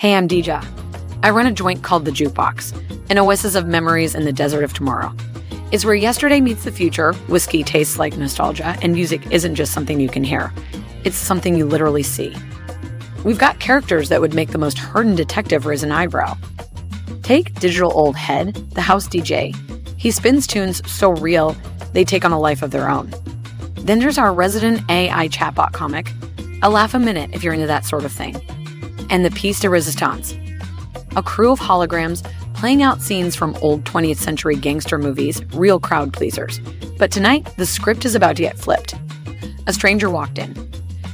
Hey, I'm Deja. I run a joint called The Jukebox, an oasis of memories in the desert of tomorrow. It's where yesterday meets the future, whiskey tastes like nostalgia, and music isn't just something you can hear, it's something you literally see. We've got characters that would make the most hardened detective raise an eyebrow. Take Digital Old Head, the house DJ. He spins tunes so real, they take on a life of their own. Then there's our resident AI chatbot comic, a laugh a minute if you're into that sort of thing. And the piece de resistance, a crew of holograms playing out scenes from old 20th century gangster movies, real crowd pleasers. But tonight, the script is about to get flipped. A stranger walked in,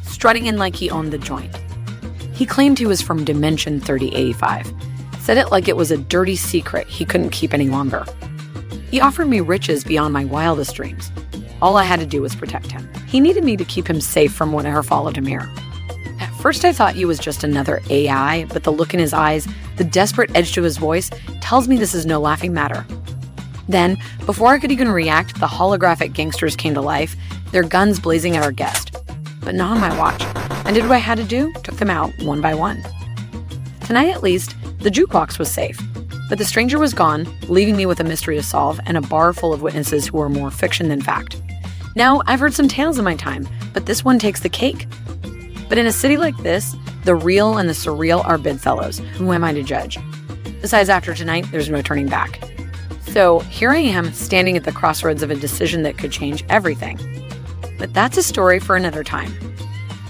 strutting in like he owned the joint. He claimed he was from Dimension 3085, said it like it was a dirty secret he couldn't keep any longer. He offered me riches beyond my wildest dreams. All I had to do was protect him. He needed me to keep him safe from whatever followed him here. First, I thought he was just another AI, but the look in his eyes, the desperate edge to his voice, tells me this is no laughing matter. Then, before I could even react, the holographic gangsters came to life, their guns blazing at our guest. But not on my watch. I did what I had to do, took them out one by one. Tonight, at least, the jukebox was safe. But the stranger was gone, leaving me with a mystery to solve and a bar full of witnesses who are more fiction than fact. Now, I've heard some tales in my time, but this one takes the cake. But in a city like this, the real and the surreal are bedfellows. Who am I to judge? Besides, after tonight, there's no turning back. So here I am, standing at the crossroads of a decision that could change everything. But that's a story for another time.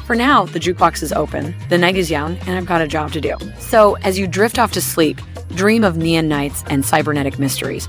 For now, the jukebox is open, the night is young, and I've got a job to do. So, as you drift off to sleep, dream of neon nights and cybernetic mysteries,